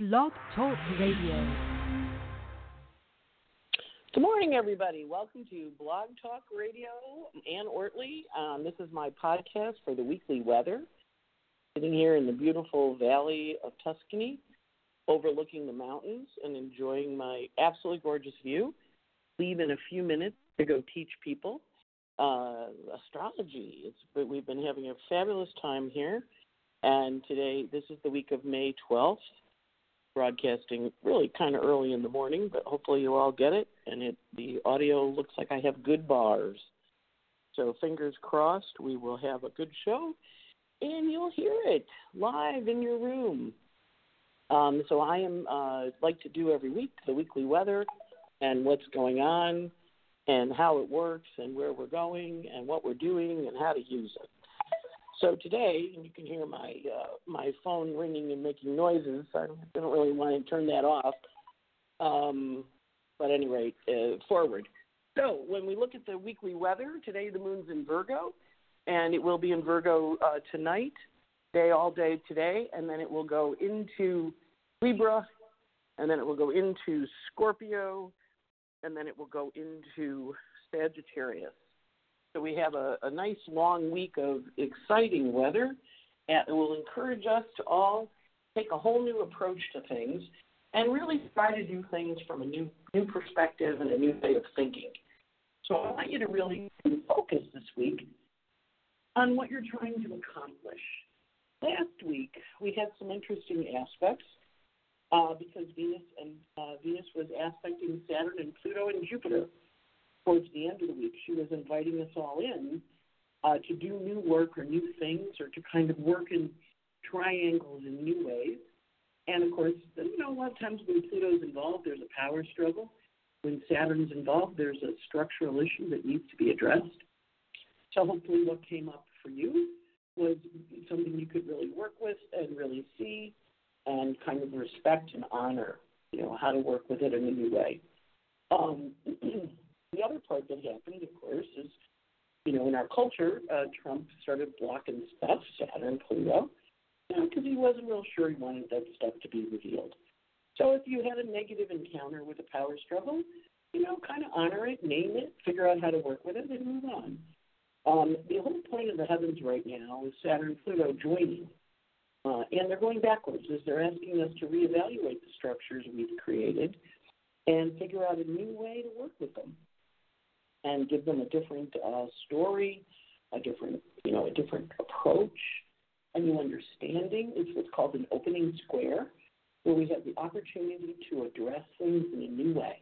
Blog Talk Radio. Good morning, everybody. Welcome to Blog Talk Radio. I'm Anne Ortelee. Um, this is my podcast for the weekly weather. Sitting here in the beautiful valley of Tuscany, overlooking the mountains and enjoying my absolutely gorgeous view. Leave in a few minutes to go teach people uh, astrology. It's, but we've been having a fabulous time here. And today, this is the week of May 12th broadcasting really kind of early in the morning, but hopefully you all get it. And it the audio looks like I have good bars. So fingers crossed, we will have a good show, and you'll hear it live in your room. Um, so I am uh, like to do every week the weekly weather and what's going on and how it works and where we're going and what we're doing and how to use it. So today, and you can hear my uh, my phone ringing and making noises. I don't really want to turn that off. Um, but at any rate, uh, forward. So when we look at the weekly weather, today the moon's in Virgo, and it will be in Virgo uh, tonight, day all day today, and then it will go into Libra, and then it will go into Scorpio, and then it will go into Sagittarius. So we have a, a nice long week of exciting weather, and it will encourage us to all take a whole new approach to things and really try to do things from a new new perspective and a new way of thinking. So I want you to really focus this week on what you're trying to accomplish. Last week we had some interesting aspects uh, because Venus and uh, Venus was aspecting Saturn and Pluto and Jupiter towards the end of the week, she was inviting us all in uh, to do new work or new things or to kind of work in triangles in new ways. And of course, you know, a lot of times when Pluto's involved, there's a power struggle. When Saturn's involved, there's a structural issue that needs to be addressed. So hopefully, what came up for you was something you could really work with and really see and kind of respect and honor, you know, how to work with it in a new way. Um, The other part that happened, of course, is you know in our culture, uh, Trump started blocking stuff, Saturn, Pluto, you know, because he wasn't real sure he wanted that stuff to be revealed. So if you had a negative encounter with a power struggle, you know, kind of honor it, name it, figure out how to work with it, and move on. Um, the whole point of the heavens right now is Saturn Pluto joining. Uh, and they're going backwards as they're asking us to reevaluate the structures we've created and figure out a new way to work with them and give them a different uh, story, a different, you know, a different approach, a new understanding. It's what's called an opening square, where we have the opportunity to address things in a new way.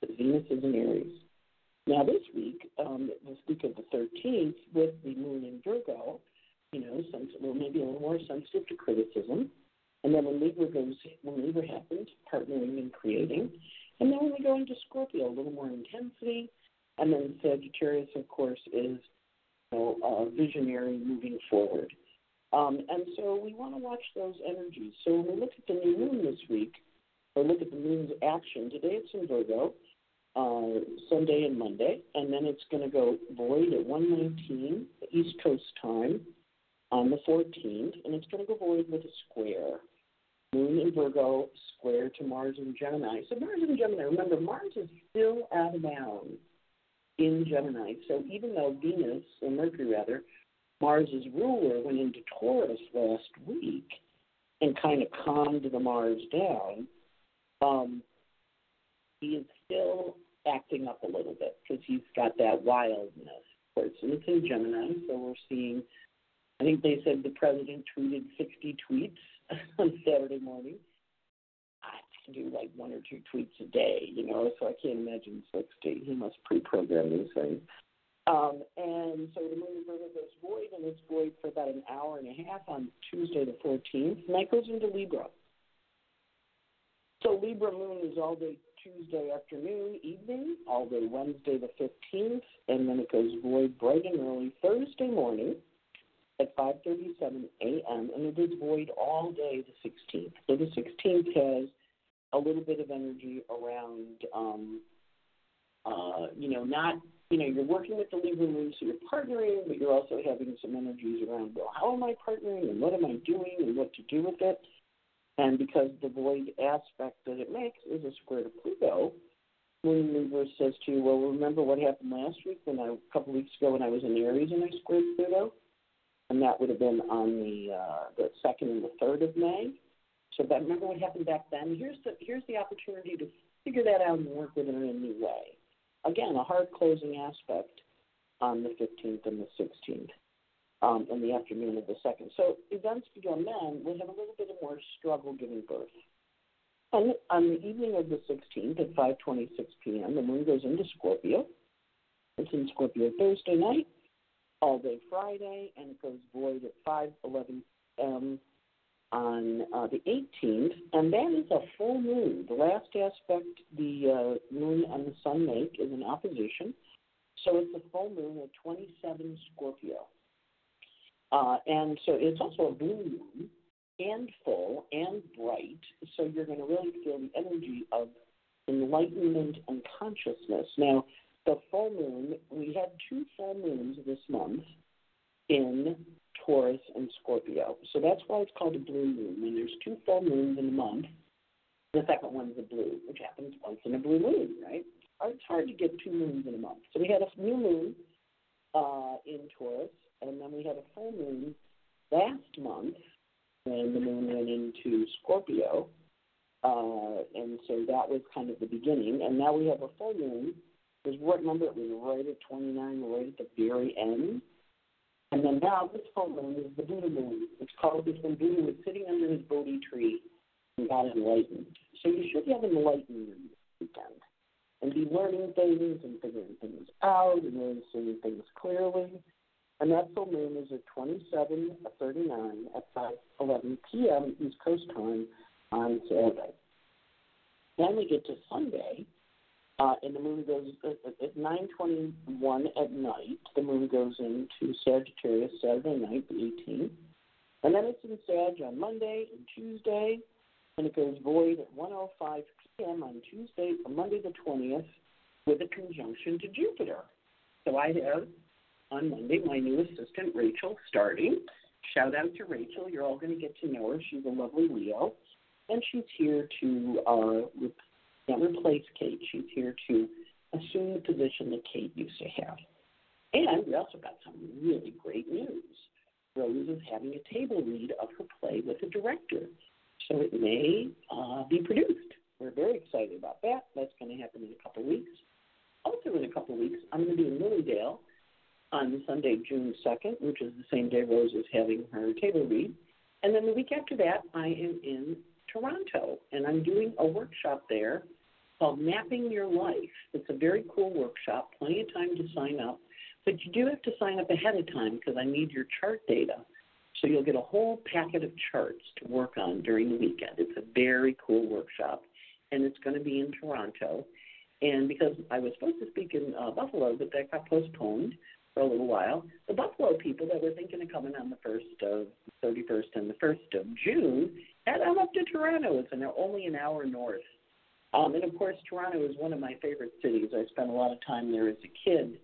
The Venus is in Aries. Now, this week, um, this week of the 13th, with the moon in Virgo, you know, sense, well, maybe a little more sensitive to criticism. And then when Libra goes, when Libra happens, partnering and creating. And then when we go into Scorpio, a little more intensity, and then Sagittarius, of course, is you know, visionary moving forward. Um, and so we want to watch those energies. So when we look at the new moon this week, or look at the moon's action, today it's in Virgo, uh, Sunday and Monday, and then it's going to go void at 119 East Coast time on the 14th, and it's going to go void with a square. Moon in Virgo, square to Mars and Gemini. So Mars and Gemini, remember, Mars is still out of bounds in Gemini. So even though Venus, or Mercury rather, Mars's ruler went into Taurus last week and kind of calmed the Mars down, um, he is still acting up a little bit because he's got that wildness. Of course, and it's in Gemini, so we're seeing. I think they said the president tweeted 60 tweets on Saturday morning to do like one or two tweets a day, you know, so I can't imagine 60. He must pre program these things. Um, and so the moon Virgo goes void, and it's void for about an hour and a half on Tuesday the 14th, and that goes into Libra. So Libra moon is all day Tuesday afternoon, evening, all day Wednesday the 15th, and then it goes void bright and early Thursday morning at 5:37 a.m. and it is void all day the 16th. So the 16th has a little bit of energy around, um, uh, you know, not, you know, you're working with the Libra moon, so you're partnering, but you're also having some energies around, well, how am I partnering and what am I doing and what to do with it. And because the void aspect that it makes is a square to Pluto, Moon Universe says to you, well, remember what happened last week when I, a couple weeks ago when I was in Aries and I squared Pluto? And that would have been on the uh, the second and the third of May. So that remember what happened back then. Here's the here's the opportunity to figure that out and work with it in a new way. Again, a hard closing aspect on the 15th and the 16th um, in the afternoon of the second. So events begun then will have a little bit of more struggle giving birth. And on the evening of the 16th at 5:26 p.m., the moon goes into Scorpio. It's in Scorpio Thursday night, all day Friday, and it goes void at 5:11 p.m. on uh, the 18th, and that is a full moon. The last aspect the uh, moon and the sun make is an opposition, so it's a full moon at 27 Scorpio. Uh, and so it's also a blue moon and full and bright. So you're going to really feel the energy of enlightenment and consciousness. Now, the full moon, we had two full moons this month in Taurus and Scorpio. So that's why it's called a blue moon. When there's two full moons in a month, the second one's a blue, which happens once in a blue moon, right? It's hard to get two moons in a month. So we had a new moon uh, in Taurus and then we had a full moon last month when the moon went into Scorpio. Uh, and so that was kind of the beginning. And now we have a full moon. Because what number it was right at 29, right at the very end. And then now this full moon is the Buddha moon. It's called this when Buddha was sitting under his Bodhi tree and got enlightened. So you should have enlightened this weekend and be learning things and figuring things out and really seeing things clearly and that full moon is at 27 39 at 5:11 p.m. East Coast time on Saturday. Then we get to Sunday, uh, and the moon goes at 9:21 at night. The moon goes into Sagittarius Saturday night, the 18th, and then it's in Sag on Monday and Tuesday, and it goes void at 1:05 p.m. on Tuesday, Monday the 20th, with a conjunction to Jupiter. So I have on Monday, my new assistant, Rachel, starting. Shout out to Rachel. You're all going to get to know her. She's a lovely Leo. And she's here to uh, not replace Kate. She's here to assume the position that Kate used to have. And we also got some really great news. Rose is having a table read of her play with the director. So it may uh, be produced. We're very excited about that. That's going to happen in a couple weeks. Also, in a couple weeks, I'm going to be in Lilydale on Sunday, June 2nd, which is the same day Rose is having her table read. And then the week after that, I am in Toronto, and I'm doing a workshop there called Mapping Your Life. It's a very cool workshop, plenty of time to sign up, but you do have to sign up ahead of time because I need your chart data. So you'll get a whole packet of charts to work on during the weekend. It's a very cool workshop, and it's going to be in Toronto. And because I was supposed to speak in uh, Buffalo, but that got postponed, for a little while. The Buffalo people that were thinking of coming on the first of thirty first and the first of June, and I'm up to Toronto. It's an, only an hour north. Um, and of course, Toronto is one of my favorite cities. I spent a lot of time there as a kid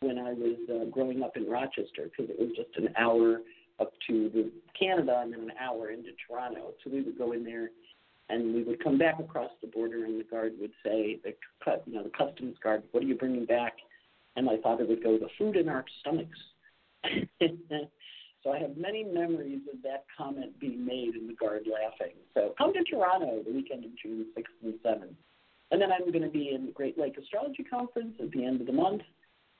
when I was uh, growing up in Rochester because it was just an hour up to the Canada and then an hour into Toronto. So we would go in there and we would come back across the border and the guard would say, the you know, the customs guard, what are you bringing back? and my father would go, the food in our stomachs. so I have many memories of that comment being made and the guard laughing. So come to Toronto the weekend of June 6th and 7th. And then I'm going to be in the Great Lake Astrology Conference at the end of the month,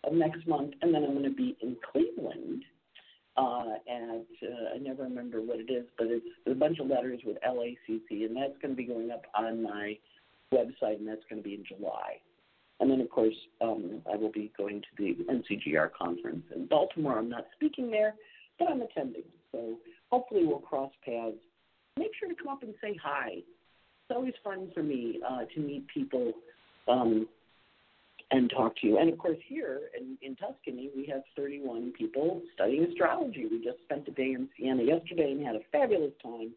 of next month. And then I'm going to be in Cleveland uh, at, uh, I never remember what it is, but it's a bunch of letters with LACC. And that's going to be going up on my website, and that's going to be in July. And then, of course, um, I will be going to the NCGR conference in Baltimore. I'm not speaking there, but I'm attending. So hopefully we'll cross paths. Make sure to come up and say hi. It's always fun for me uh, to meet people um, and talk to you. And of course, here in, in Tuscany, we have 31 people studying astrology. We just spent a day in Siena yesterday and had a fabulous time.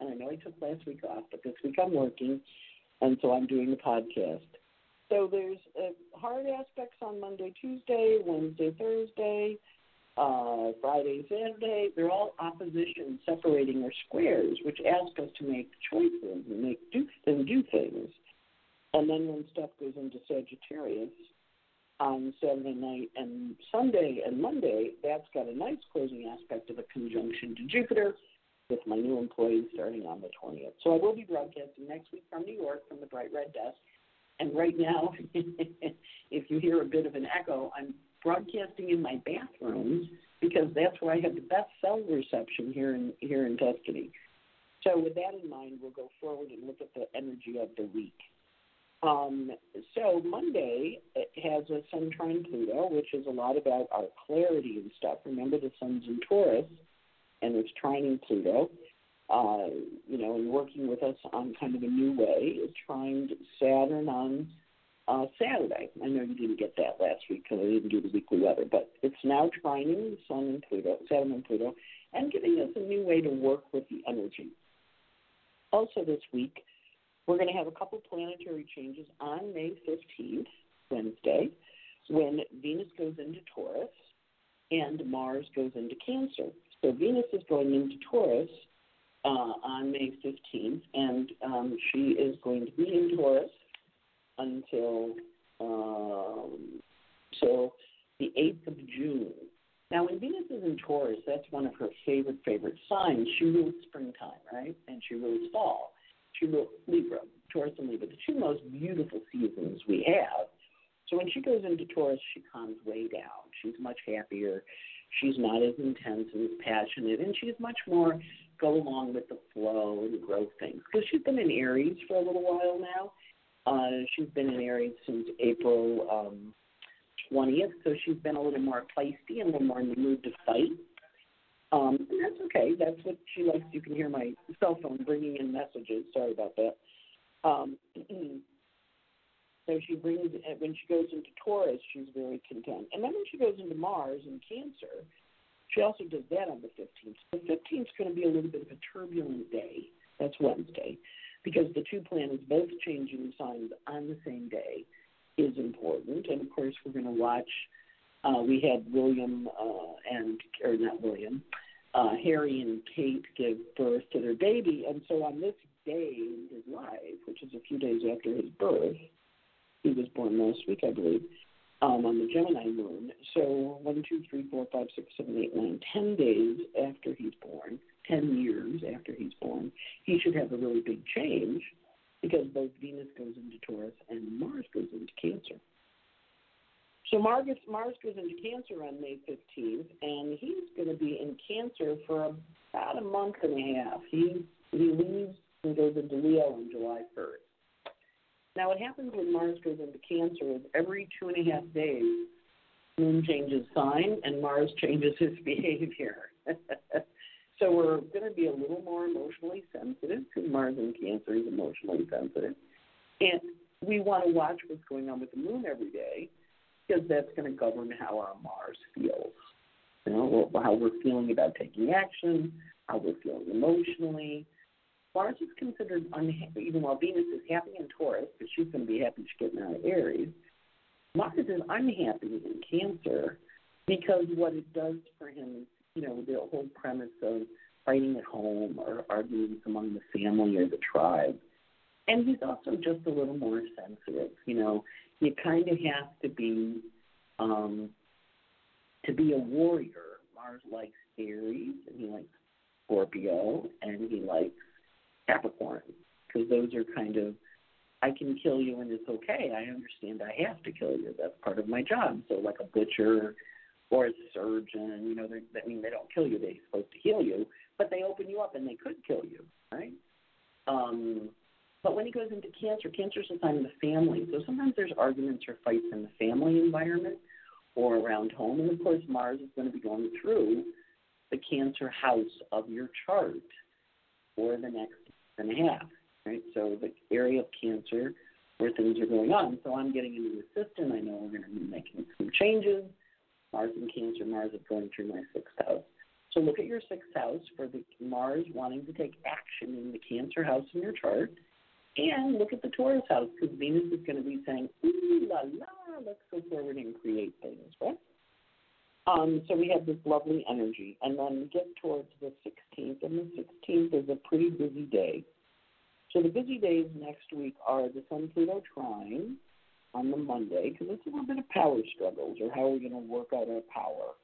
And I know I took last week off, but this week I'm working, and so I'm doing the podcast. So there's uh, hard aspects on Monday, Tuesday, Wednesday, Thursday, uh, Friday, Saturday, they're all opposition, separating or squares, which ask us to make choices and make do and do things. And then when stuff goes into Sagittarius on Saturday night and Sunday and Monday, that's got a nice closing aspect of a conjunction to Jupiter with my new employees starting on the 20th. So I will be broadcasting next week from New York from the Bright Red Desk. And right now, if you hear a bit of an echo, I'm broadcasting in my bathrooms because that's where I have the best cell reception here in here in Tuscany. So with that in mind, we'll go forward and look at the energy of the week. Um, so Monday has a Sun trine Pluto, which is a lot about our clarity and stuff. Remember, the Sun's in Taurus, and it's trining Pluto. Uh, you know, and working with us on kind of a new way. It trined Saturn on uh, Saturday. I know you didn't get that last week because I didn't do the weekly weather, but it's now trining the Sun and Pluto, Saturn and Pluto, and giving us a new way to work with the energy. Also, this week, we're going to have a couple planetary changes on May 15th, Wednesday, when Venus goes into Taurus and Mars goes into Cancer. So Venus is going into Taurus uh, on May 15th, and um, she is going to be in Taurus until um, so the 8th of June. Now, when Venus is in Taurus, that's one of her favorite, favorite signs. She rules springtime, right? And she rules fall. She rules Libra, Taurus and Libra, the two most beautiful seasons we have. So when she goes into Taurus, she calms way down. She's much happier. She's not as intense and as passionate, and she's much more go along with the flow and grow things. Because she's been in Aries for a little while now, uh, she's been in Aries since April um, 20th, so she's been a little more feisty and a little more in the mood to fight. Um, and that's okay. That's what she likes. You can hear my cell phone bringing in messages. Sorry about that. Um, so she brings when she goes into Taurus, she's very content, and then when she goes into Mars and Cancer, she also does that on the 15th. The 15th is going to be a little bit of a turbulent day. That's Wednesday because the two planets both changing signs on the same day is important. And of course, we're going to watch. Uh, we had William uh, and, or not William, uh, Harry and Kate give birth to their baby. And so on this day in his life, which is a few days after his birth, he was born last week, I believe, um, on the Gemini moon. So one, two, three, four, five, six, seven, eight, nine, ten days after he's born, ten years after he's born, he should have a really big change because both Venus goes into Taurus and Mars goes into Cancer. So Mars, Mars goes into Cancer on May 15th, and he's going to be in Cancer for about a month and a half. He he leaves and goes into Leo on July 1st. Now, what happens when Mars goes into Cancer is every two and a half days, the Moon changes sign and Mars changes his behavior. so we're going to be a little more emotionally sensitive because Mars in Cancer is emotionally sensitive. And we want to watch what's going on with the Moon every day because that's going to govern how our Mars feels. You know, how we're feeling about taking action, how we're feeling emotionally, Mars is considered unhappy, even while Venus is happy in Taurus, but she's going to be happy she's getting out of Aries. Mars is unhappy in Cancer because what it does for him is, you know, the whole premise of fighting at home or arguments among the family or the tribe. And he's also just a little more sensitive. You know, you kind of have to be, um, to be a warrior. Mars likes Aries and he likes Scorpio and he likes Capricorn because those are kind of I can kill you and it's okay. I understand I have to kill you. That's part of my job. So like a butcher or a surgeon, you know, I mean they don't kill you. They're supposed to heal you, but they open you up and they could kill you, right? Um, but when he goes into Cancer, Cancer is a sign of the family. So sometimes there's arguments or fights in the family environment or around home. And of course, Mars is going to be going through the Cancer house of your chart for the next and a half, right? So the area of cancer where things are going on. So I'm getting into the system. I know we're going to be making some changes. Mars and Cancer, Mars is going through my sixth house. So look at your sixth house for the Mars wanting to take action in the Cancer house in your chart. And look at the Taurus house because Venus is going to be saying, ooh la la, let's go forward and create things, right? Um, so we have this lovely energy, and then we get towards the 16th, and the 16th is a pretty busy day. So the busy days next week are the Sun Pluto trine on the Monday, because it's a little bit of power struggles, or how are we going to work out our power.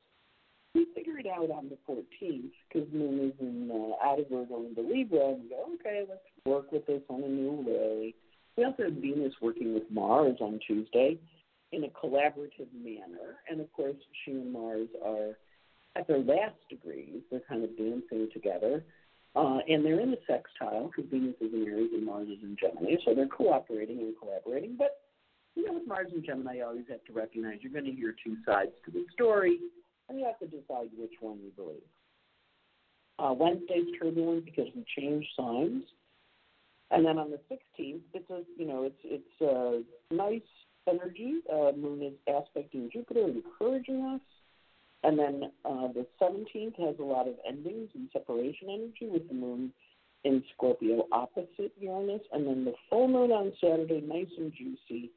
We figure it out on the 14th, because Moon is in uh, out of Virgo into Libra, and we go, okay, let's work with this on a new way. We also have Venus working with Mars on Tuesday in a collaborative manner. And of course, she and Mars are at their last degrees. They're kind of dancing together. Uh, and they're in the sextile because Venus is in Aries and Mars is in Gemini. So they're cooperating and collaborating. But, you know, with Mars and Gemini, you always have to recognize you're going to hear two sides to the story, and you have to decide which one you believe. Uh, Wednesday's turbulent because we change signs. And then on the 16th, it's a you know it's it's a nice energy. Uh, moon is aspecting Jupiter, encouraging us. And then uh, the 17th has a lot of endings and separation energy with the moon in Scorpio opposite Uranus. And then the full moon on Saturday, nice and juicy.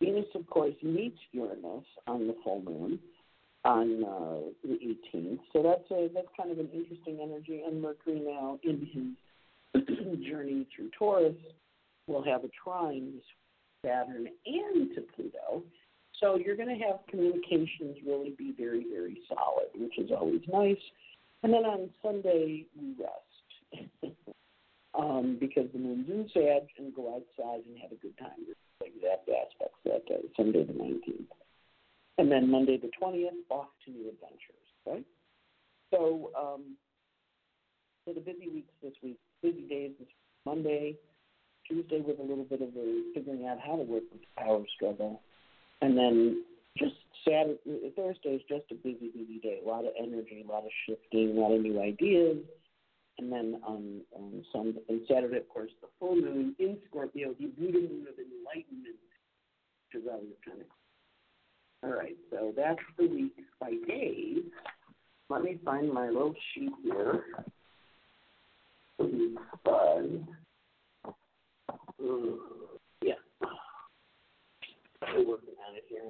Venus, of course, meets Uranus on the full moon on uh, the 18th. So that's a that's kind of an interesting energy. And Mercury now in his journey through Taurus will have a trine this Saturn and to Pluto. So you're going to have communications really be very, very solid, which is always nice. And then on Sunday, we rest um, because the moon's in Sag and go outside and have a good time. The exact aspects that day, Sunday the 19th. And then Monday the 20th, off to new adventures, right? So, um, so the busy weeks this week, busy days this Monday, Tuesday with a little bit of a figuring out how to work with the power struggle, and then just Saturday, Thursday is just a busy, busy day. A lot of energy, a lot of shifting, a lot of new ideas. And then on, on Sunday and Saturday, of course, the full moon in Scorpio, the Buddha moon of enlightenment, which is always kind of all right. So that's the week by days. Let me find my little sheet here. Bud. Mm, yeah. We're working on it here.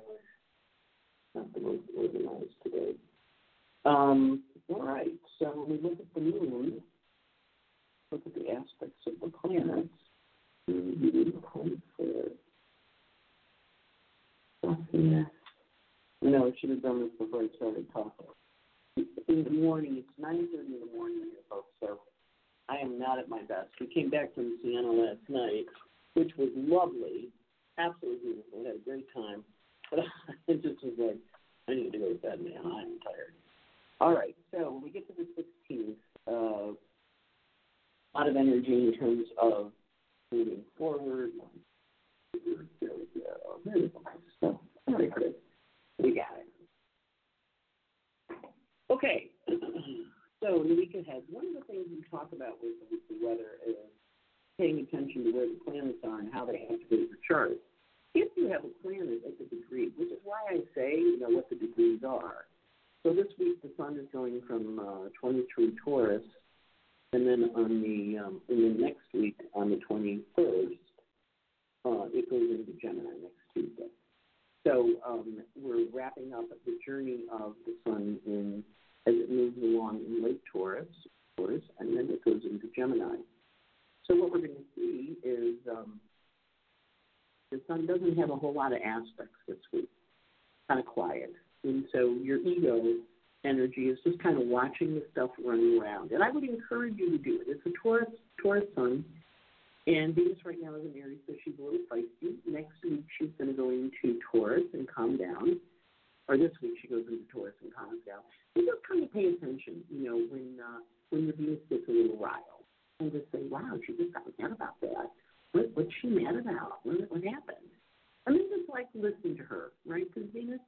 Not the most organized today. Um, all right. So when we look at the moon, look at the aspects of the planets. Yeah. No, I should have done this before I started talking. In the morning, it's nine thirty in the morning here, folks. So I am not at my best. We came back from Siena last night, which was lovely, absolutely beautiful. We had a great time. But it just was like, I need to go to bed man. I'm tired. All right, so when we get to the 16th, uh, a lot of energy in terms of moving forward. There we go. There we go. So, very good. We got it. Okay. So in the week ahead, one of the things we talk about with, the weather is paying attention to where the planets are and how they activate the chart. If you have a planet at the degree, which is why I say, you know, what the degrees are. So this week the sun is going from uh, 23 Taurus, and then on the um, in the next week on the 21st, uh, it goes into Gemini next Tuesday. So um, we're wrapping up the journey of the sun in as it moves along in late Taurus, Taurus, and then it goes into Gemini. So what we're going to see is um, the sun doesn't have a whole lot of aspects this week, kind of quiet, and so your ego energy is just kind of watching the stuff running around. And I would encourage you to do it. It's a Taurus Taurus sun, and Venus right now is in Aries, so she's a little feisty. Next week she's going to go into Taurus and calm down or this week she goes into Taurus and calms down. You just kind of pay attention, you know, when uh, when your Venus gets a little riled, and just say, "Wow, she just got mad about that. What what's she mad about? What what happened?" I mean, just like listen to her, right? Because Venus,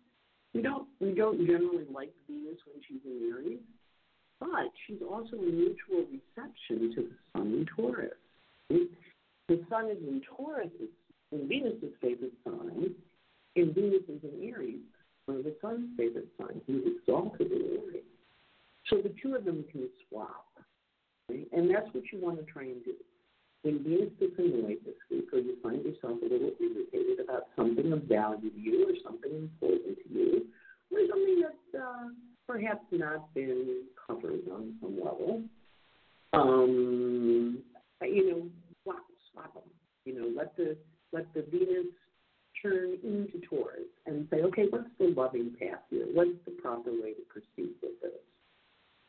we don't we don't generally like Venus when she's in Aries, but she's also a mutual reception to the Sun in Taurus. The Sun is in Taurus, in Venus's favorite sign, and Venus is in Aries one of the sun's favorite signs. He's exalted in Aries. So the two of them can swap. Right? And that's what you want to try and do. When Venus gets annoyed this week, or you find yourself a little irritated about something of value to you or something important to you, or something that's uh, perhaps not been covered on some level. Um, you know, swap, swap them. You know, let the let the Venus turn into Taurus and say, okay, what's the loving path here? What's the proper way to proceed with this?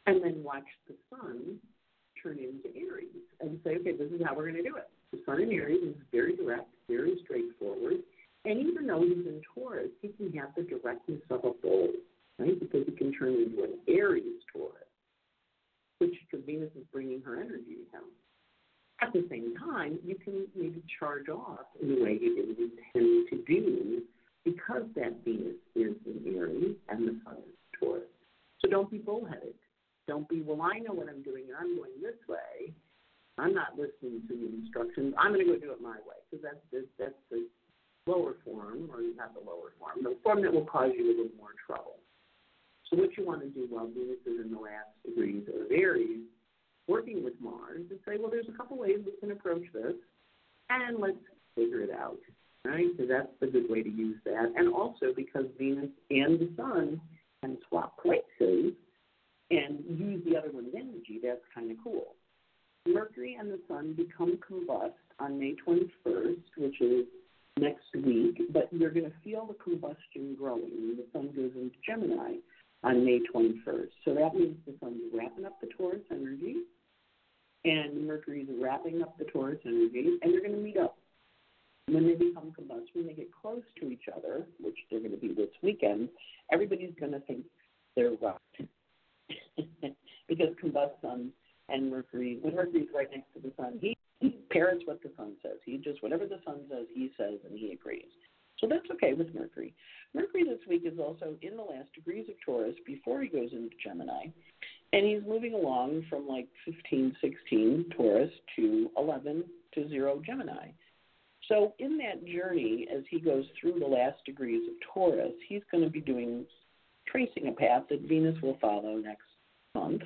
And then watch the Sun turn into Aries and say, okay, this is how we're going to do it. The Sun in Aries is very direct, very straightforward. And even though he's in Taurus, he can have the directness of a bull, right? Because he can turn into an Aries Taurus, which Venus is bringing her energy to him. At the same time, you can maybe charge off in a way you didn't intend to do because that Venus is in Aries and the Sun is Taurus. So don't be bullheaded. Don't be, well, I know what I'm doing and I'm going this way. I'm not listening to the instructions. I'm going to go do it my way because that's the, that's the lower form, or not the lower form, the form that will cause you a little more trouble. So what you want to do while Venus is in the last degrees of Aries, working with Mars, is say, well, there's a couple ways we can approach this, and let's figure it out, right? So that's a good way to use that. And also because Venus and the Sun can swap places and use the other one's energy, that's kind of cool. Mercury and the Sun become combust on May 21st, which is next week, but you're going to feel the combustion growing the Sun goes into Gemini on May 21st. So that means the Sun's wrapping up the Taurus energy, and Mercury's wrapping up the Taurus energy, and they're going to meet up. When they become combust, when they get close to each other, which they're going to be this weekend, everybody's going to think they're right. because combust Sun and Mercury, when Mercury's right next to the Sun, he he parrots what the sun says. He just whatever the sun says, he says, and he agrees. So that's okay with Mercury. Mercury this week is also in the last degrees of Taurus before he goes into Gemini, and he's moving along from like 15, 16 Taurus to 11 to 0 Gemini. So in that journey, as he goes through the last degrees of Taurus, he's going to be doing tracing a path that Venus will follow next month,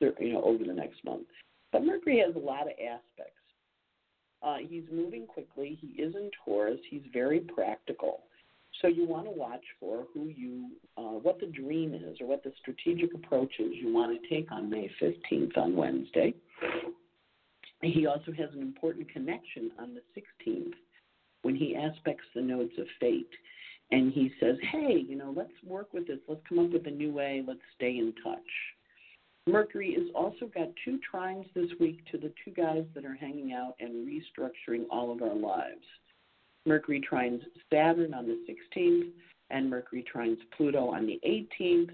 you know, over the next month. But Mercury has a lot of aspects. Uh, he's moving quickly. He is in Taurus. He's very practical. So you want to watch for who you, uh, what the dream is, or what the strategic approaches you want to take on May 15th on Wednesday. He also has an important connection on the 16th when he aspects the nodes of fate. And he says, hey, you know, let's work with this. Let's come up with a new way. Let's stay in touch. Mercury has also got two trines this week to the two guys that are hanging out and restructuring all of our lives. Mercury trines Saturn on the 16th, and Mercury trines Pluto on the 18th.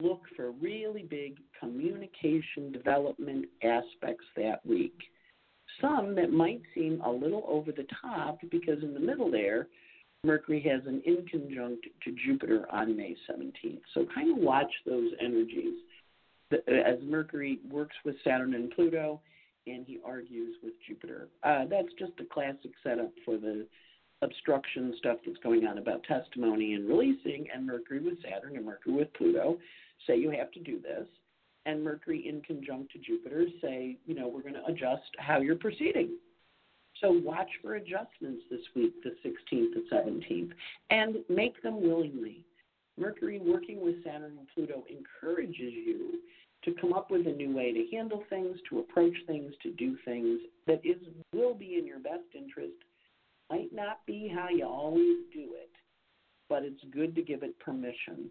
Look for really big communication development aspects that week. Some that might seem a little over the top because in the middle there, Mercury has an inconjunct to Jupiter on May 17th. So kind of watch those energies as Mercury works with Saturn and Pluto, and he argues with Jupiter. Uh, that's just a classic setup for the obstruction stuff that's going on about testimony and releasing, and Mercury with Saturn and Mercury with Pluto say you have to do this, and Mercury in conjunct to Jupiter say, you know, we're going to adjust how you're proceeding. So watch for adjustments this week, the 16th and 17th, and make them willingly. Mercury working with Saturn and Pluto encourages you to come up with a new way to handle things, to approach things, to do things that is will be in your best interest. Might not be how you always do it, but it's good to give it permission.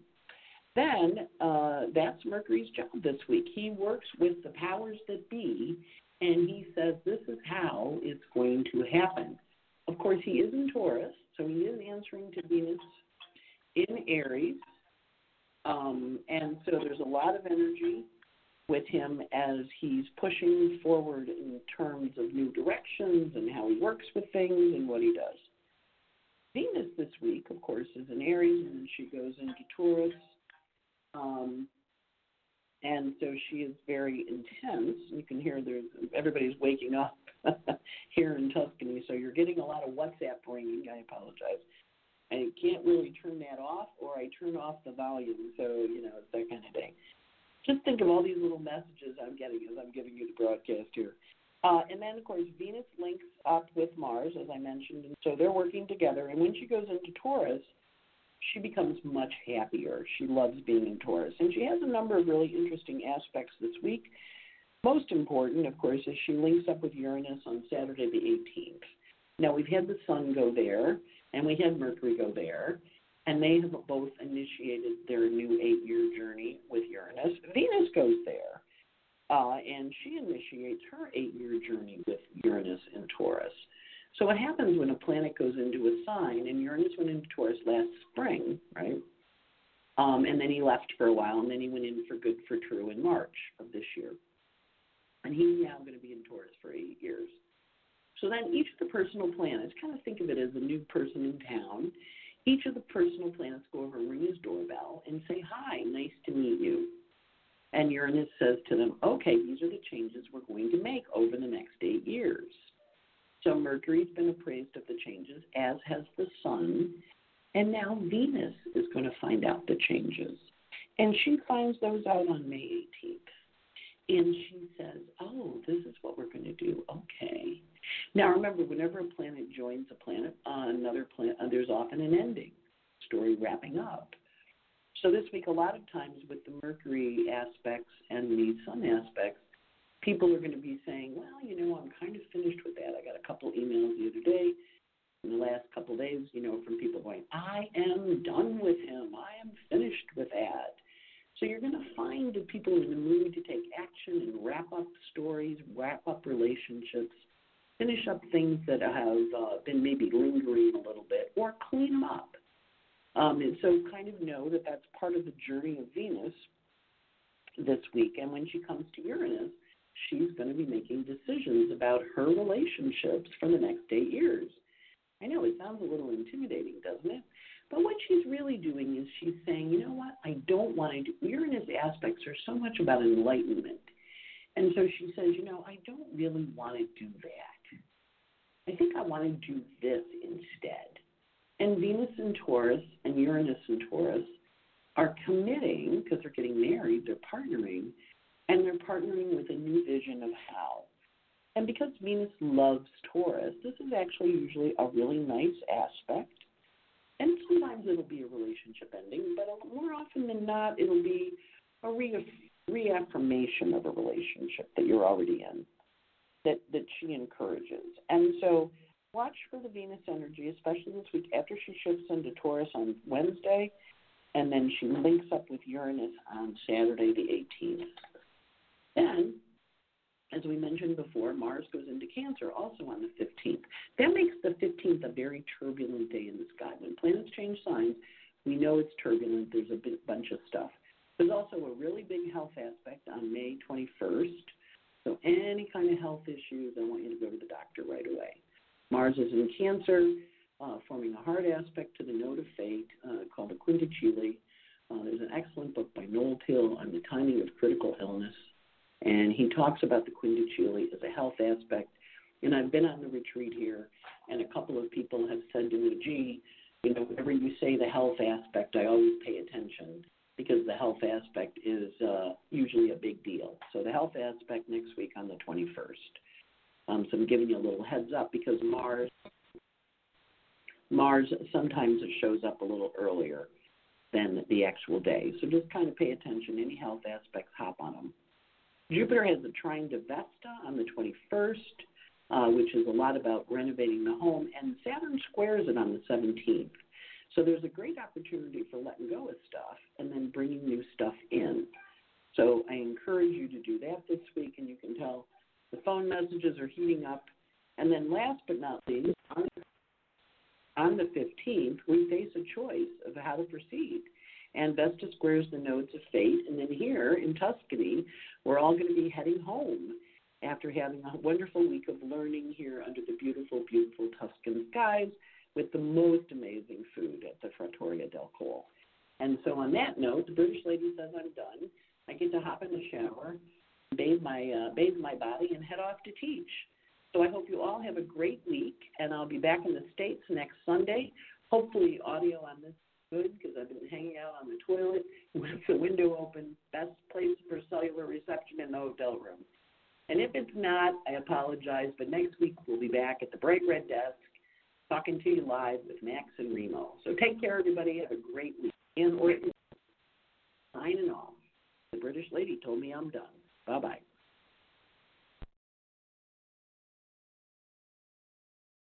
Then uh, that's Mercury's job this week. He works with the powers that be, and he says this is how it's going to happen. Of course, he is in Taurus, so he is answering to Venus in Aries. Um, and so there's a lot of energy with him as he's pushing forward in terms of new directions and how he works with things and what he does. Venus this week, of course, is in Aries and she goes into Taurus. Um, and so she is very intense. You can hear there's everybody's waking up here in Tuscany, so you're getting a lot of WhatsApp ringing. I apologize. I can't really turn that off, or I turn off the volume. So you know, it's that kind of thing just think of all these little messages I'm getting as I'm giving you the broadcast here. Uh, and then, of course, Venus links up with Mars, as I mentioned, and so they're working together. And when she goes into Taurus, she becomes much happier. She loves being in Taurus. And she has a number of really interesting aspects this week. Most important, of course, is she links up with Uranus on Saturday the 18th. Now, we've had the Sun go there, and we had Mercury go there, and they have both initiated their new eight year journey with Uranus. Venus goes there, uh, and she initiates her eight year journey with Uranus in Taurus. So what happens when a planet goes into a sign, and Uranus went into Taurus last spring, right? Um, and then he left for a while, and then he went in for good for true in March of this year. And he's now going to be in Taurus for eight years. So then each of the personal planets, kind of think of it as a new person in town. Each of the personal planets go over and ring his doorbell and say, Hi, nice to meet you. And Uranus says to them, Okay, these are the changes we're going to make over the next eight years. So Mercury's been appraised of the changes, as has the Sun. And now Venus is going to find out the changes. And she finds those out on May 18th. And she says, Oh, this is what we're going to do. Okay. Now remember, whenever a planet joins a planet, uh, another planet, uh, there's often an ending, story wrapping up. So this week, a lot of times with the Mercury aspects and the Sun aspects, people are going to be saying, well, you know, I'm kind of finished with that. I got a couple emails the other day, in the last couple of days, you know, from people going, I am done with him. I am finished with that. So you're going to find people in the mood to take action and wrap up stories, wrap up relationships, finish up things that have uh, been maybe lingering a little bit, or clean them up. Um, and so kind of know that that's part of the journey of Venus this week. And when she comes to Uranus, she's going to be making decisions about her relationships for the next eight years. I know it sounds a little intimidating, doesn't it? But what she's really doing is she's saying, you know what, I don't want to do. Uranus aspects are so much about enlightenment. And so she says, you know, I don't really want to do that. I think I want to do this instead. And Venus in Taurus and Uranus in Taurus are committing, because they're getting married, they're partnering and they're partnering with a new vision of how. And because Venus loves Taurus, this is actually usually a really nice aspect. And sometimes it'll be a relationship ending, but more often than not, it'll be a reaffirmation of a relationship that you're already in, that, that she encourages. And so watch for the Venus energy, especially this week after she shifts into Taurus on Wednesday, and then she links up with Uranus on Saturday, the 18th. Then, as we mentioned before, Mars goes into Cancer also on the 15th. That makes the 15th a very turbulent day in the sky. When planets change signs, we know it's turbulent. There's a bunch of stuff. There's also a really big health aspect on May 21st. So, any kind of health issues, I want you to go to the doctor right away. Mars is in Cancer, uh, forming a hard aspect to the node of fate uh, called the Quindecile. Uh, there's an excellent book by Noel Tyl on the timing of critical illness. And he talks about the Quindecile as a health aspect. And I've been on the retreat here, and a couple of people have said to me, gee, you know, whenever you say the health aspect, I always pay attention because the health aspect is uh, usually a big deal. So the health aspect next week on the 21st. Um, so I'm giving you a little heads up because Mars, Mars sometimes it shows up a little earlier than the actual day. So just kind of pay attention. Any health aspects, hop on them. Jupiter has a trine to Vesta on the 21st, uh, which is a lot about renovating the home, and Saturn squares it on the 17th. So there's a great opportunity for letting go of stuff and then bringing new stuff in. So I encourage you to do that this week, and you can tell the phone messages are heating up. And then last but not least, on, on the 15th, we face a choice of how to proceed and Vesta squares the nodes of fate. And then here in Tuscany, we're all going to be heading home after having a wonderful week of learning here under the beautiful, beautiful Tuscan skies with the most amazing food at the Trattoria del Colle. And so on that note, the British lady says I'm done. I get to hop in the shower, bathe my uh, bathe my body, and head off to teach. So I hope you all have a great week, and I'll be back in the States next Sunday. Hopefully, audio on this is good because I've been hanging out on the toilet with the window open. Best place for cellular reception in the hotel room. And if it's not, I apologize, but next week we'll be back at the bright red desk talking to you live with Max and Remo. So take care, everybody. Have a great week. And or signing off. The British lady told me I'm done. Bye bye.